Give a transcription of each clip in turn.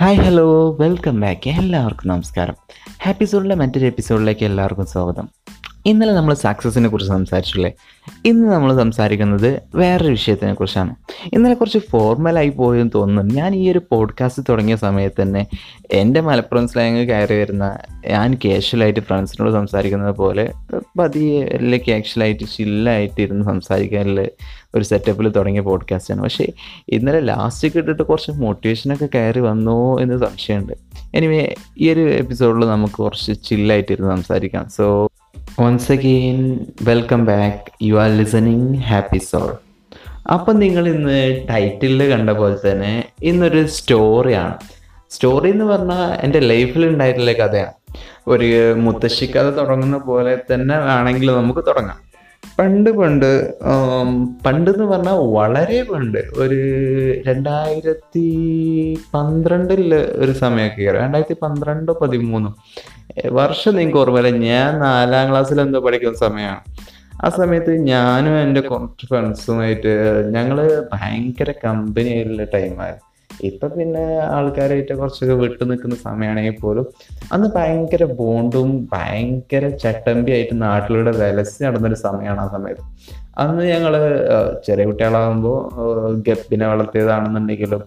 Hi hello welcome back എല്ലാവർക്കും നമസ്കാരം. Happy സോണിലെ മറ്റൊരു എപ്പിസോഡിലേക്ക് എല്ലാവർക്കും സ്വാഗതം. ഇന്നലെ നമ്മൾ സക്സസിനെ കുറിച്ച് സംസാരിച്ചില്ലേ? ഇന്ന് നമ്മൾ സംസാരിക്കുന്നത് വേറൊരു വിഷയത്തിനെ കുറിച്ചാണ്. ഇന്നലെ കുറച്ച് ഫോർമലായി പോയെന്ന് തോന്നുന്നു. ഞാൻ ഈ ഒരു പോഡ്കാസ്റ്റ് തുടങ്ങിയ സമയത്ത് തന്നെ എന്റെ മലപ്പുറം സ്ലാങ് കയറി വരുന്ന ഞാൻ കാഷ്വലായിട്ട് ഫ്രണ്ട്സിനോട് സംസാരിക്കുന്നത് പോലെ പതിയെ എല്ലാം കാഷ്വലായിട്ട് ചില്ലായിട്ട് ഇരുന്ന് സംസാരിക്കാനുള്ള ഒരു സെറ്റപ്പിൽ തുടങ്ങിയ പോഡ്കാസ്റ്റാണ് പക്ഷേ ഇന്നലെ ലാസ്റ്റ് കിട്ടിട്ട് കുറച്ച് മോട്ടിവേഷനൊക്കെ കയറി വന്നോ എന്ന് സംശയമുണ്ട്. എനിവേ ഈ ഒരു എപ്പിസോഡിൽ നമുക്ക് കുറച്ച് ചില്ലായിട്ടിരുന്ന് സംസാരിക്കാം. So once again welcome back you are listening happy soul അപ്പം നിങ്ങൾ ഇന്ന് ടൈറ്റിലിൽ കണ്ട പോലെ തന്നെ ഇന്നൊരു സ്റ്റോറിയാണ് സ്റ്റോറി എന്ന് പറഞ്ഞാൽ എന്റെ ലൈഫിൽ ഉണ്ടായിട്ടുള്ള കഥയാണ്. ഒരു മുത്തശ്ശിക്കഥ തുടങ്ങുന്ന പോലെ തന്നെ വേണമെങ്കിൽ നമുക്ക് തുടങ്ങാം. പണ്ട് പണ്ട് പണ്ടെന്ന് പറഞ്ഞാൽ വളരെ പണ്ട്. ഒരു രണ്ടായിരത്തി പന്ത്രണ്ടിൽ ഒരു സമയമൊക്കെ കയറി രണ്ടായിരത്തി പന്ത്രണ്ടോ പതിമൂന്നോ. വർഷം നിങ്ങൾക്ക് ഓർമ്മയില്ല ഞാൻ നാലാം ക്ലാസ്സിൽ എന്തോ പഠിക്കുന്ന സമയമാണ്. ആ സമയത്ത് ഞാനും എന്റെ കുറച്ച് ഫ്രണ്ട്സുമായിട്ട് ഞങ്ങൾ ഭയങ്കര കമ്പനി ആയിട്ടുള്ള ടൈമായിരുന്നു ഇപ്പൊ പിന്നെ ആൾക്കാരായിട്ട് കുറച്ചൊക്കെ വിട്ടു നിൽക്കുന്ന സമയമാണെങ്കിൽ പോലും അന്ന് ഭയങ്കര ബോണ്ടും ഭയങ്കര ചട്ടമ്പി ആയിട്ട് നാട്ടിലൂടെ വിലസി നടന്നൊരു സമയമാണ് ആ സമയത്ത്. അന്ന് ഞങ്ങൾ ചെറിയ കുട്ടികളാകുമ്പോൾ ഗപ്പിനെ വളർത്തിയതാണെന്നുണ്ടെങ്കിലും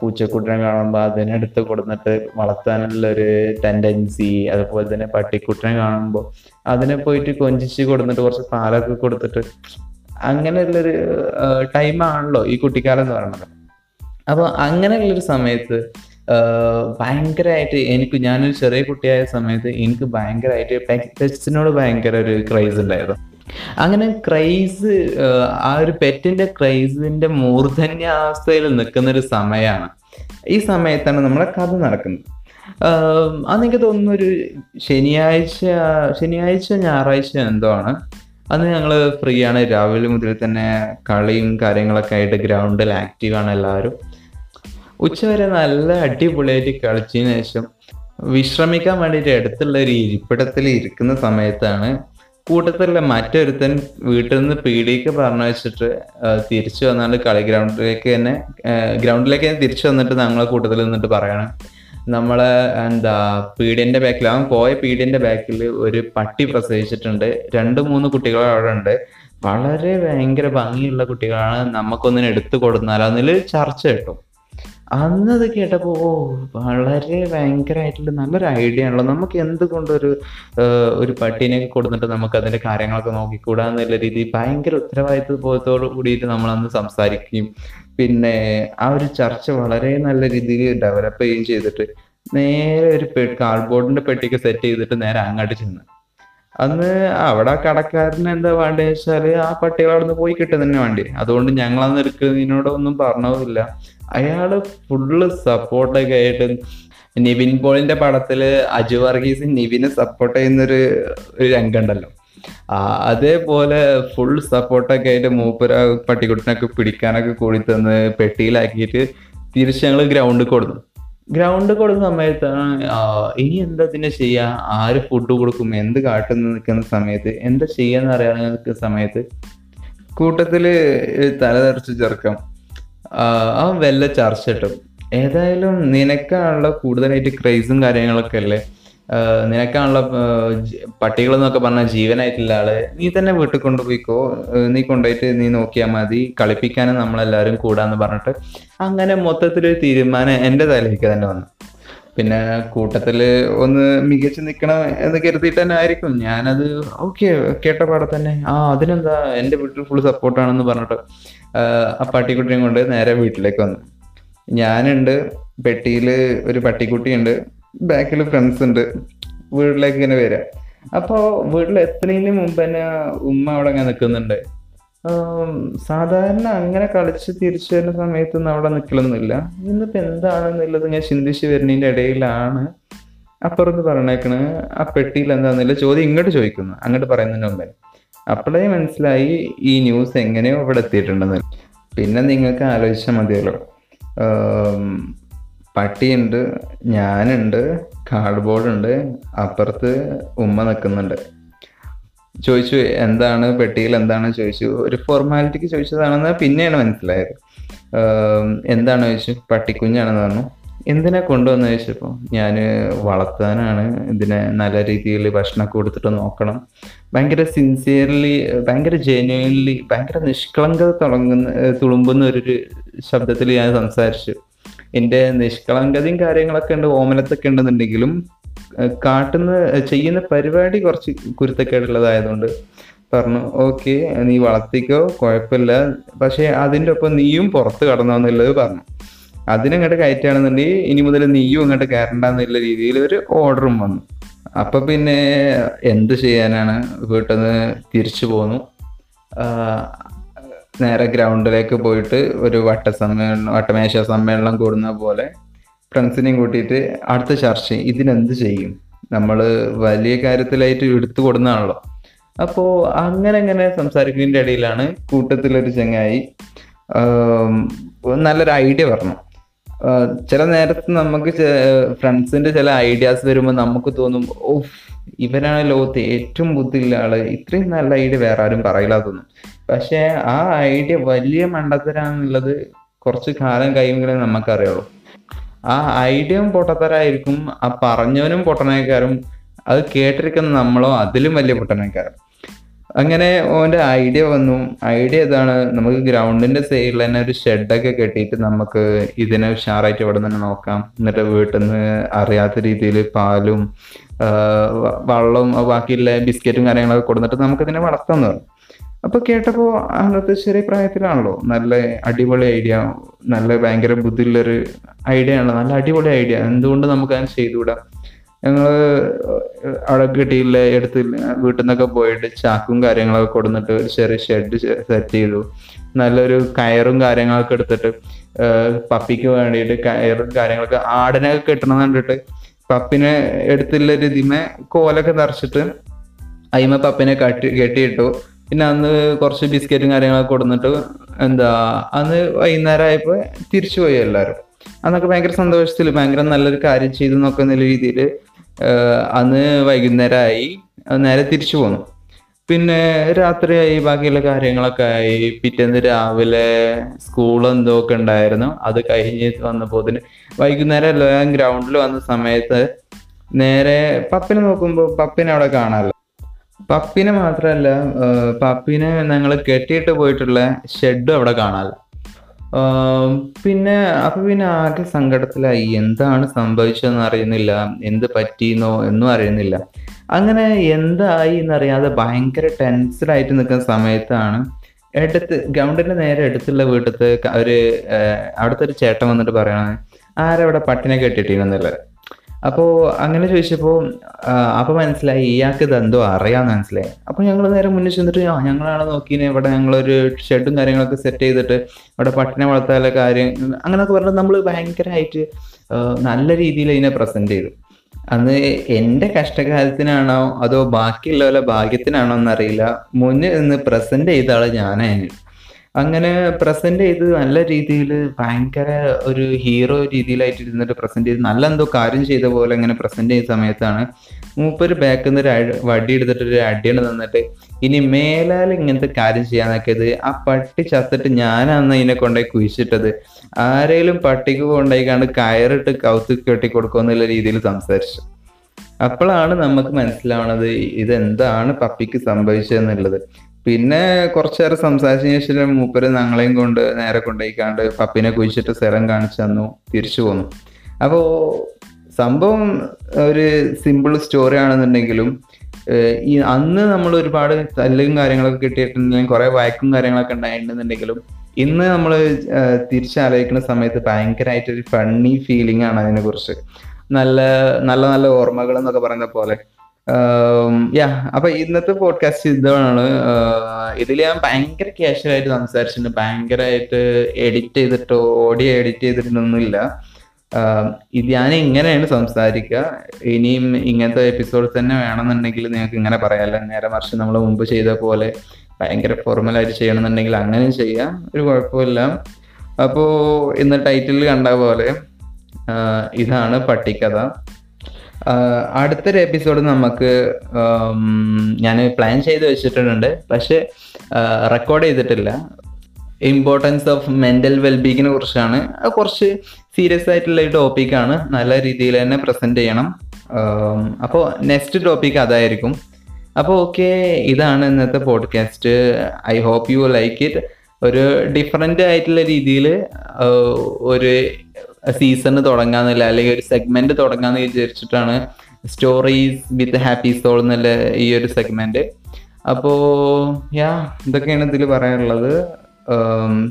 പൂച്ചക്കുട്ടിനെ കാണുമ്പോൾ അതിനെടുത്ത് കൊടുത്തിട്ട് വളർത്താനുള്ള ഒരു ടെൻഡൻസി അതുപോലെ തന്നെ പട്ടിക്കുട്ടിനെ കാണുമ്പോൾ അതിനെ പോയിട്ട് കൊഞ്ചിച്ച് കൊടുത്തിട്ട് കുറച്ച് പാലൊക്കെ കൊടുത്തിട്ട് അങ്ങനെയുള്ളൊരു ടൈമാണല്ലോ ഈ കുട്ടിക്കാലം എന്ന് പറയുന്നത്. അപ്പോൾ അങ്ങനെയുള്ളൊരു സമയത്ത് ഭയങ്കരമായിട്ട് എനിക്ക് ഞാനൊരു ചെറിയ കുട്ടിയായ സമയത്ത് എനിക്ക് ഭയങ്കരമായിട്ട് പെറ്റ്സിനോട് ഭയങ്കര ഒരു ക്രൈസ് ഉണ്ടായിരുന്നു. അങ്ങനെ ക്രൈസ് ആ ഒരു പെറ്റിന്റെ ക്രൈസിന്റെ മൂർധന്യാവസ്ഥയിൽ നിൽക്കുന്ന ഒരു സമയമാണ് ഈ സമയത്താണ് നമ്മളെ കഥ നടക്കുന്നത്. ആഹ് അന്ന് എനിക്ക് തോന്നുന്നു ഒരു ശനിയാഴ്ച ശനിയാഴ്ച ഞായറാഴ്ച എന്തോ ആണ്. അന്ന് ഞങ്ങൾ ഫ്രീ ആണ്. രാവിലെ മുതൽ തന്നെ കളിയും കാര്യങ്ങളൊക്കെ ആയിട്ട് ഗ്രൗണ്ടിൽ ആക്റ്റീവ് ആണ് എല്ലാവരും. ഉച്ചവരെ നല്ല അടിപൊളിയായിട്ട് കളിച്ചതിന് ശേഷം വിശ്രമിക്കാൻ വേണ്ടിയിട്ട് അടുത്തുള്ള ഒരു ഇരിപ്പിടത്തിൽ ഇരിക്കുന്ന സമയത്താണ് കൂട്ടത്തിലുള്ള മറ്റൊരുത്തൻ വീട്ടിൽ നിന്ന് പീടിക്ക് പറഞ്ഞു വെച്ചിട്ട് തിരിച്ചു വന്നാണ്ട് കളി ഗ്രൗണ്ടിലേക്ക് തന്നെ ഗ്രൗണ്ടിലേക്ക് തന്നെ തിരിച്ചു വന്നിട്ട് ഞങ്ങളെ കൂട്ടത്തിൽ നിന്നിട്ട് പറയണം. നമ്മളെ എന്താ പീഡിയന്റെ ബാക്കിൽ അവൻ പോയ പീഡിയന്റെ ബാക്കിൽ ഒരു പട്ടി പ്രസവിച്ചിട്ടുണ്ട്. രണ്ട് മൂന്ന് കുട്ടികൾ അവിടെ ഉണ്ട്. വളരെ ഭയങ്കര ഭംഗിയുള്ള കുട്ടികളാണ്. നമുക്കൊന്നിനെ എടുത്തു കൊടുത്താലോ ചർച്ച കിട്ടും. അന്ന് കേട്ടപ്പോൾ കേട്ടപ്പോ ഓ വളരെ ഭയങ്കരമായിട്ടുള്ള നല്ലൊരു ഐഡിയ ആണല്ലോ. നമുക്ക് എന്തുകൊണ്ടൊരു ഒരു പട്ടീനെയൊക്കെ കൊടുത്തിട്ട് നമുക്ക് അതിന്റെ കാര്യങ്ങളൊക്കെ നോക്കിക്കൂടാ എന്നുള്ള രീതി ഭയങ്കര ഉത്തരവാദിത്വബോധത്തോട് കൂടിയിട്ട് നമ്മൾ അന്ന് സംസാരിക്കുകയും പിന്നെ ആ ഒരു ചർച്ച വളരെ നല്ല രീതിയിൽ ഡെവലപ്പ് ചെയ്യുകയും ചെയ്തിട്ട് നേരെ ഒരു കാർഡ്ബോർഡിന്റെ പെട്ടിക്ക് സെറ്റ് ചെയ്തിട്ട് നേരെ അങ്ങോട്ട് ചെന്ന്. അന്ന് അവിടെ കടക്കാരന് എന്താ വേണ്ടത് വെച്ചാൽ ആ പട്ടികൾ അവിടെ നിന്ന് പോയി കിട്ടുക തന്നെ വേണ്ടി. അതുകൊണ്ട് ഞങ്ങൾ അന്ന് എടുക്കുന്നതിനോട് ഒന്നും പറഞ്ഞതുമില്ല. അയാൾ ഫുള്ള് സപ്പോർട്ടൊക്കെ ആയിട്ട് നിവിൻ പോളിന്റെ പടത്തിൽ അജു വർഗീസ് നിവിനെ സപ്പോർട്ട് ചെയ്യുന്നൊരു ഒരു രംഗമുണ്ടല്ലോ അതേപോലെ ഫുൾ സപ്പോർട്ടൊക്കെ ആയിട്ട് മൂപ്പര പട്ടിക്കുട്ടിനൊക്കെ പിടിക്കാനൊക്കെ കൂടി തന്ന് പെട്ടിയിലാക്കിയിട്ട് തിരിച്ച് ഞങ്ങൾ ഗ്രൗണ്ടിൽ കൊടുത്തു. ഗ്രൗണ്ടിൽ കൊടുക്കുന്ന സമയത്ത് ഇനി എന്താ ഇതിനെ ചെയ്യാ? ആര് ഫുഡ് കൊടുക്കും? എന്ത് കാട്ടുന്ന നിൽക്കുന്ന സമയത്ത്? എന്താ ചെയ്യാന്ന് അറിയാതെ നിൽക്കുന്ന സമയത്ത്? കൂട്ടത്തിൽ തലതെറിച്ച് ചെറുക്കം. ആ വല്ല ചർച്ച കിട്ടും ഏതായാലും നിനക്കാണല്ലോ കൂടുതലായിട്ട് ക്രൈസും കാര്യങ്ങളൊക്കെ അല്ലേ? ആഹ് നിനക്കാണല്ലോ പട്ടികൾ എന്നൊക്കെ പറഞ്ഞ ജീവനായിട്ടുള്ള ആൾ. നീ തന്നെ വീട്ടിൽ കൊണ്ടുപോയിക്കോ. നീ കൊണ്ടുപോയിട്ട് നീ നോക്കിയാൽ മതി. കളിപ്പിക്കാനും നമ്മളെല്ലാവരും കൂടാന്ന് പറഞ്ഞിട്ട് അങ്ങനെ മൊത്തത്തിലൊരു തീരുമാനം എന്റെ തലയിലേക്ക് തന്നെ വന്നു. പിന്നെ കൂട്ടത്തിൽ ഒന്ന് മികച്ചു നിൽക്കണം എന്ന് കരുതിയിട്ട് തന്നെ ആയിരിക്കും. ഞാനത് ഓക്കെ കേട്ട പാടെ തന്നെ. ആ അതിനെന്താ എന്റെ വീട്ടിൽ ഫുൾ സപ്പോർട്ടാണെന്ന് പറഞ്ഞിട്ട് ആ പട്ടിക്കുട്ടിയും കൊണ്ട് നേരെ വീട്ടിലേക്ക് വന്നു. ഞാനുണ്ട് പെട്ടിയിൽ ഒരു പട്ടിക്കുട്ടിയുണ്ട്. ബാക്കിൽ ഫ്രണ്ട്സ് ഉണ്ട്. വീട്ടിലേക്ക് ഇങ്ങനെ വരാം. അപ്പോൾ വീട്ടിൽ എത്തുന്നതിന് മുമ്പ് തന്നെ ഉമ്മ അവിടെ അങ്ങനെ നിൽക്കുന്നുണ്ട്. സാധാരണ അങ്ങനെ കളിച്ച് തിരിച്ചു വരുന്ന സമയത്തൊന്നും അവിടെ നിൽക്കലൊന്നുമില്ല. ഇന്നിപ്പോ എന്താണെന്നുള്ളത് ഞാൻ ചിന്തിച്ച് വരുന്നതിന്റെ ഇടയിലാണ് അപ്പുറത്ത് പറഞ്ഞേക്കണ് ആ പെട്ടിയിൽ എന്താണെന്നില്ല? ചോദ്യം ഇങ്ങോട്ട് ചോദിക്കുന്നു. അങ്ങോട്ട് പറയുന്നതിന് മുമ്പേ. അപ്പോഴേ മനസ്സിലായി ഈ ന്യൂസ് എങ്ങനെയോ ഇവിടെ എത്തിയിട്ടുണ്ടെന്ന്. പിന്നെ നിങ്ങൾക്ക് ആലോചിച്ചാൽ മതിയല്ലോ. പട്ടിയുണ്ട് ഞാനുണ്ട് കാർഡ് ബോർഡ് ഉണ്ട് അപ്പുറത്ത് ഉമ്മ നിൽക്കുന്നുണ്ട്. ചോദിച്ചു എന്താണ് പെട്ടിയിൽ എന്താണ്? ചോദിച്ചു ഒരു ഫോർമാലിറ്റിക്ക് ചോദിച്ചതാണെന്ന് പിന്നെയാണ് മനസ്സിലായത്. എന്താണ്? ചോദിച്ചു പട്ടിക്കുഞ്ഞാണെന്ന് പറഞ്ഞു. എന്തിനാ കൊണ്ടുവന്ന്? ചോദിച്ചപ്പോൾ ഞാൻ വളർത്താനാണ്. ഇതിനെ നല്ല രീതിയിൽ ഭക്ഷണമൊക്കെ കൊടുത്തിട്ട് നോക്കണം. ഭയങ്കര സിൻസിയർലി ഭയങ്കര ജെന്യുവൻലി ഭയങ്കര നിഷ്കളങ്കത തുടങ്ങുന്ന തുളുമ്പുന്ന ഒരു ശബ്ദത്തിൽ ഞാൻ സംസാരിച്ചു. എന്റെ നിഷ്കളങ്കതയും കാര്യങ്ങളൊക്കെ ഉണ്ട് ഓമനത്തൊക്കെ ഉണ്ടെന്നുണ്ടെങ്കിലും കാട്ടുന്ന ചെയ്യുന്ന പരിപാടി കുറച്ച് കുരുത്തക്കേടുള്ളതായതുകൊണ്ട് പറഞ്ഞു ഓക്കെ നീ വളർത്തിക്കോ കുഴപ്പമില്ല. പക്ഷേ അതിന്റെ ഒപ്പം നീയും പുറത്ത് കടന്നോ എന്നുള്ളത് പറഞ്ഞു. അതിനങ്ങോട്ട് കയറ്റുകയാണെന്നുണ്ടെങ്കിൽ ഇനി മുതൽ നീയും അങ്ങോട്ട് കയറണ്ടെന്നുള്ള രീതിയിൽ ഒരു ഓർഡറും വന്നു. അപ്പൊ പിന്നെ എന്ത് ചെയ്യാനാണ്? വീട്ടിൽ നിന്ന് തിരിച്ചു പോന്നു. നേരെ ഗ്രൗണ്ടിലേക്ക് പോയിട്ട് ഒരു വട്ട സമ്മേളനം വട്ടമേശ സമ്മേളനം കൂടുന്ന പോലെ ഫ്രണ്ട്സിനെയും കൂട്ടിയിട്ട് അടുത്ത ചർച്ച ഇതിനെന്ത് ചെയ്യും? നമ്മൾ വലിയ കാര്യത്തിലായിട്ട് എടുത്തു കൊടുക്കുന്നതാണല്ലോ അപ്പോൾ അങ്ങനെ അങ്ങനെ സംസാരിക്കുന്നതിന്റെ ഇടയിലാണ് കൂട്ടത്തിലൊരു ചങ്ങായി നല്ലൊരു ഐഡിയ പറഞ്ഞു ചില നേരത്ത് നമുക്ക് ഫ്രണ്ട്സിന്റെ ചില ഐഡിയാസ് വരുമ്പോൾ നമുക്ക് തോന്നും ഓഫ് ഇവനാണ് ലോകത്ത് ഏറ്റവും ബുദ്ധിയുള്ള ആൾ. ഇത്രയും നല്ല ഐഡിയ വേറെ ആരും പറയില്ല തോന്നും. പക്ഷെ ആ ഐഡിയ വലിയ മണ്ടത്തരാന്നുള്ളത് കുറച്ച് കാലം കഴിയുമ്പോഴേ നമുക്കറിയുള്ളൂ. ആ ഐഡിയയും പൊട്ടത്തരായിരിക്കും ആ പറഞ്ഞവനും പൊട്ടനേക്കാരും അത് കേട്ടിരിക്കുന്ന നമ്മളോ അതിലും വലിയ പൊട്ടനേക്കാരും. അങ്ങനെ ഓന്റെ ഐഡിയ വന്നു. ഐഡിയ ഇതാണ് നമുക്ക് ഗ്രൗണ്ടിന്റെ സൈഡിൽ തന്നെ ഒരു ഷെഡൊക്കെ കെട്ടിയിട്ട് നമുക്ക് ഇതിനെ ഉഷാറായിട്ട് ഇവിടെ തന്നെ നോക്കാം. എന്നിട്ട് വീട്ടിൽ നിന്ന് അറിയാത്ത രീതിയിൽ പാലും വെള്ളവും ബാക്കിയുള്ള ബിസ്ക്കറ്റും കാര്യങ്ങളൊക്കെ കൊടുത്തിട്ട് നമുക്ക് ഇതിനെ വളർത്താന്ന് പറഞ്ഞു. അപ്പൊ കേട്ടപ്പോ അന്നത്തെ ചെറിയ പ്രായത്തിലാണല്ലോ. നല്ല അടിപൊളി ഐഡിയ നല്ല ഭയങ്കര ബുദ്ധിയുള്ളൊരു ഐഡിയ ആണല്ലോ. നല്ല അടിപൊളി ഐഡിയ എന്തുകൊണ്ട് നമുക്ക് അതിന് ചെയ്തുകൂടാ? ഞങ്ങൾ അവിടെ കിട്ടിയില്ല എടുത്ത് വീട്ടിൽ നിന്നൊക്കെ പോയിട്ട് ചാക്കും കാര്യങ്ങളൊക്കെ കൊടുത്തിട്ട് ഒരു ചെറിയ ഷെഡ് സെറ്റ് ചെയ്തു. നല്ലൊരു കയറും കാര്യങ്ങളൊക്കെ എടുത്തിട്ട് പപ്പിക്ക് വേണ്ടിയിട്ട് കയറും കാര്യങ്ങളൊക്കെ ആടിനൊക്കെ കെട്ടണം കണ്ടിട്ട് പപ്പിനെ എടുത്തുള്ള ഒരു രീതിമേ കോലൊക്കെ നിറച്ചിട്ട് അയിമ പപ്പിനെ കട്ടി കെട്ടിയിട്ടു. പിന്നെ അന്ന് കുറച്ച് ബിസ്ക്കറ്റും കാര്യങ്ങളൊക്കെ കൊടുത്തിട്ട് എന്താ അന്ന് വൈകുന്നേരം ആയപ്പോൾ തിരിച്ചു പോയി എല്ലാവരും. അന്നൊക്കെ ഭയങ്കര സന്തോഷത്തിൽ ഭയങ്കര നല്ലൊരു കാര്യം ചെയ്തു നോക്കുന്ന രീതിയിൽ അന്ന് വൈകുന്നേരമായി നേരെ തിരിച്ചു പോന്നു. പിന്നെ രാത്രിയായി ബാക്കിയുള്ള കാര്യങ്ങളൊക്കെ ആയി. പിറ്റേന്ന് രാവിലെ സ്കൂൾ എന്തോ ഒക്കെ ഉണ്ടായിരുന്നു. അത് കഴിഞ്ഞ് വന്നപ്പോൾ വൈകുന്നേരം എല്ലാം ഗ്രൗണ്ടിൽ വന്ന സമയത്ത് നേരെ പപ്പിനെ നോക്കുമ്പോൾ പപ്പിനെ അവിടെ കാണാമല്ലോ പപ്പിനെ മാത്രമല്ല പപ്പിനെ ഞങ്ങൾ കെട്ടിയിട്ട് പോയിട്ടുള്ള ഷെഡും അവിടെ കാണാമല്ലോ പിന്നെ അപ്പൊ പിന്നെ ആകെ സങ്കടത്തിലായി. എന്താണ് സംഭവിച്ചതെന്ന് അറിയുന്നില്ല. എന്ത് പറ്റിയെന്നോ എന്നും അറിയുന്നില്ല. അങ്ങനെ എന്തായി എന്നറിയാതെ ഭയങ്കര ടെൻസ്ഡായിട്ട് നിൽക്കുന്ന സമയത്താണ് എടുത്ത് ഗ്രൗണ്ടിന്റെ നേരെ എടുത്തുള്ള ക- ഒരു അവിടുത്തെ ഒരു ചേട്ടൻ വന്നിട്ട് പറയണേ ആരവിടെ പട്ടിനെ കെട്ടിട്ടിരുന്നില്ല അപ്പോ അങ്ങനെ ചോദിച്ചപ്പോൾ അപ്പോൾ അപ്പൊ മനസ്സിലായി ഇയാൾക്ക് ഇത് എന്തോ അറിയാന്ന് മനസ്സിലായി. അപ്പോൾ ഞങ്ങൾ നേരെ മുന്നിൽ ചെന്നിട്ട് ആ ഞങ്ങളാണ് നോക്കിനെ ഇവിടെ ഞങ്ങളൊരു ഷെഡും കാര്യങ്ങളൊക്കെ സെറ്റ് ചെയ്തിട്ട് ഇവിടെ പട്ടിനെ വളർത്താനുള്ള കാര്യം അങ്ങനെയൊക്കെ പറഞ്ഞാൽ നമ്മൾ ഭയങ്കരമായിട്ട് നല്ല രീതിയിൽ ഇതിനെ പ്രസന്റ് ചെയ്തു. അന്ന് എന്റെ കഷ്ടകാലത്തിനാണോ അതോ ബാക്കിയുള്ളവരുടെ ഭാഗ്യത്തിനാണോ എന്നറിയില്ല. മുന്നിൽ നിന്ന് പ്രസന്റ് ചെയ്ത ആൾ ഞാനായിരുന്നു. അങ്ങനെ പ്രസന്റ് ചെയ്ത് നല്ല രീതിയിൽ ഭയങ്കര ഒരു ഹീറോ രീതിയിലായിട്ട് ഇരുന്നിട്ട് പ്രസന്റ് ചെയ്ത് നല്ല എന്തോ കാര്യം ചെയ്ത പോലെ ഇങ്ങനെ പ്രസന്റ് ചെയ്ത സമയത്താണ് മൂപ്പര് ബാക്കിൽ നിന്ന് ഒരു വടി എടുത്തിട്ട് ഒരു അടിയാണ് തന്നിട്ട് ഇനി മേലാൽ ഇങ്ങനത്തെ കാര്യം ചെയ്യാന്നൊക്കെയത് ആ പട്ടി ചത്തിട്ട് ഞാനാണ് ഇതിനെ കൊണ്ടുപോയി കുഴിച്ചിട്ടത്. ആരേലും പട്ടിക്ക് കൊണ്ടുപോയി കണ്ട് കയറിട്ട് കൗത്ത് കെട്ടി കൊടുക്കുമെന്നുള്ള രീതിയിൽ സംസാരിച്ചു. അപ്പോഴാണ് നമുക്ക് മനസ്സിലാവണത് ഇതെന്താണ് പപ്പിക്ക് സംഭവിച്ചതെന്നുള്ളത്. പിന്നെ കുറച്ചു നേരം സംസാരിച്ചതിന് ശേഷം മൂപ്പര് ഞങ്ങളെയും കൊണ്ട് നേരെ കൊണ്ടുപോയിക്കാണ്ട് പപ്പിനെ കുഴിച്ചിട്ട് സ്ഥലം കാണിച്ചു തന്നു തിരിച്ചു പോന്നു. അപ്പോ സംഭവം ഒരു സിമ്പിൾ സ്റ്റോറി ആണെന്നുണ്ടെങ്കിലും ഈ അന്ന് നമ്മൾ ഒരുപാട് തല്ലും കാര്യങ്ങളൊക്കെ കിട്ടിയിട്ടുണ്ടെങ്കിലും കുറെ വഴക്കും കാര്യങ്ങളൊക്കെ ഉണ്ടായിട്ടുണ്ടെന്നുണ്ടെങ്കിലും ഇന്ന് നമ്മൾ തിരിച്ചാലോചിക്കുന്ന സമയത്ത് ഭയങ്കരമായിട്ട് ഒരു ഫണ്ണി ഫീലിംഗ് ആണ് അതിനെ കുറിച്ച് നല്ല നല്ല നല്ല ഓർമ്മകൾ എന്നൊക്കെ പറയുന്ന പോലെ. യാ അപ്പൊ ഇന്നത്തെ പോഡ്കാസ്റ്റ് ഇതാണ്. ഇതിൽ ഞാൻ ഭയങ്കര ക്യാഷ്വലായിട്ട് സംസാരിച്ചിട്ടുണ്ട്. ഭയങ്കരമായിട്ട് എഡിറ്റ് ചെയ്തിട്ടോ ഓഡിയോ എഡിറ്റ് ചെയ്തിട്ടൊന്നുമില്ല. ആഹ് ഇത് ഞാൻ ഇങ്ങനെയാണ് സംസാരിക്കുക. ഇനിയും ഇങ്ങനത്തെ എപ്പിസോഡ് തന്നെ വേണമെന്നുണ്ടെങ്കിൽ നിങ്ങൾക്ക് ഇങ്ങനെ പറയാമല്ലോ നേരെ മറിച്ച് നമ്മൾ മുമ്പ് ചെയ്ത പോലെ ഭയങ്കര ഫോർമലായിട്ട് ചെയ്യണമെന്നുണ്ടെങ്കിൽ അങ്ങനെ ചെയ്യാം. ഒരു കുഴപ്പമില്ല. അപ്പോൾ ഇന്ന് ടൈറ്റിൽ കണ്ട പോലെ ഇതാണ് പട്ടിക്കഥ. അടുത്തൊരു എപ്പിസോഡ് നമുക്ക് ഞാൻ പ്ലാൻ ചെയ്ത് വെച്ചിട്ടുണ്ട്. പക്ഷെ റെക്കോർഡ് ചെയ്തിട്ടില്ല. ഇമ്പോർട്ടൻസ് ഓഫ് മെന്റൽ വെൽബീങ്ങിനെ കുറിച്ചാണ്. കുറച്ച് സീരിയസ് ആയിട്ടുള്ള ഒരു ടോപ്പിക്കാണ് നല്ല രീതിയിൽ തന്നെ പ്രസന്റ് ചെയ്യണം. അപ്പോൾ നെക്സ്റ്റ് ടോപ്പിക് അതായിരിക്കും. അപ്പോൾ ഓക്കെ ഇതാണ് ഇന്നത്തെ podcast I hope you like it ഒരു ഡിഫറെന്റ് ആയിട്ടുള്ള രീതിയിൽ ഒരു സീസൺ തുടങ്ങാന്നില്ല അല്ലെങ്കിൽ ഒരു സെഗ്മെന്റ് തുടങ്ങാന്ന് വിചാരിച്ചിട്ടാണ് സ്റ്റോറീസ് വിത്ത് ഹാപ്പി സോൾ എന്നുള്ള ഈ ഒരു സെഗ്മെന്റ് അപ്പോ യാ ഇതൊക്കെയാണ് ഇതിൽ പറയാനുള്ളത്.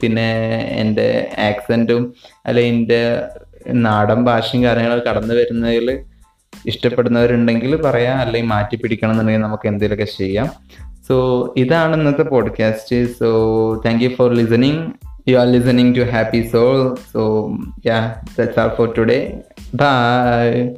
പിന്നെ എന്റെ ആക്സെന്റും അല്ലെ എന്റെ നാടൻ ഭാഷയും കാര്യങ്ങളൊക്കെ കടന്നു വരുന്നതിൽ ഇഷ്ടപ്പെടുന്നവരുണ്ടെങ്കിൽ പറയാം അല്ലെങ്കിൽ മാറ്റി പിടിക്കണം എന്നുണ്ടെങ്കിൽ നമുക്ക് എന്തെങ്കിലുമൊക്കെ ചെയ്യാം. സോ ഇതാണ് ഇന്നത്തെ podcast so thank you for listening you are listening to happy soul so yeah that's all for today bye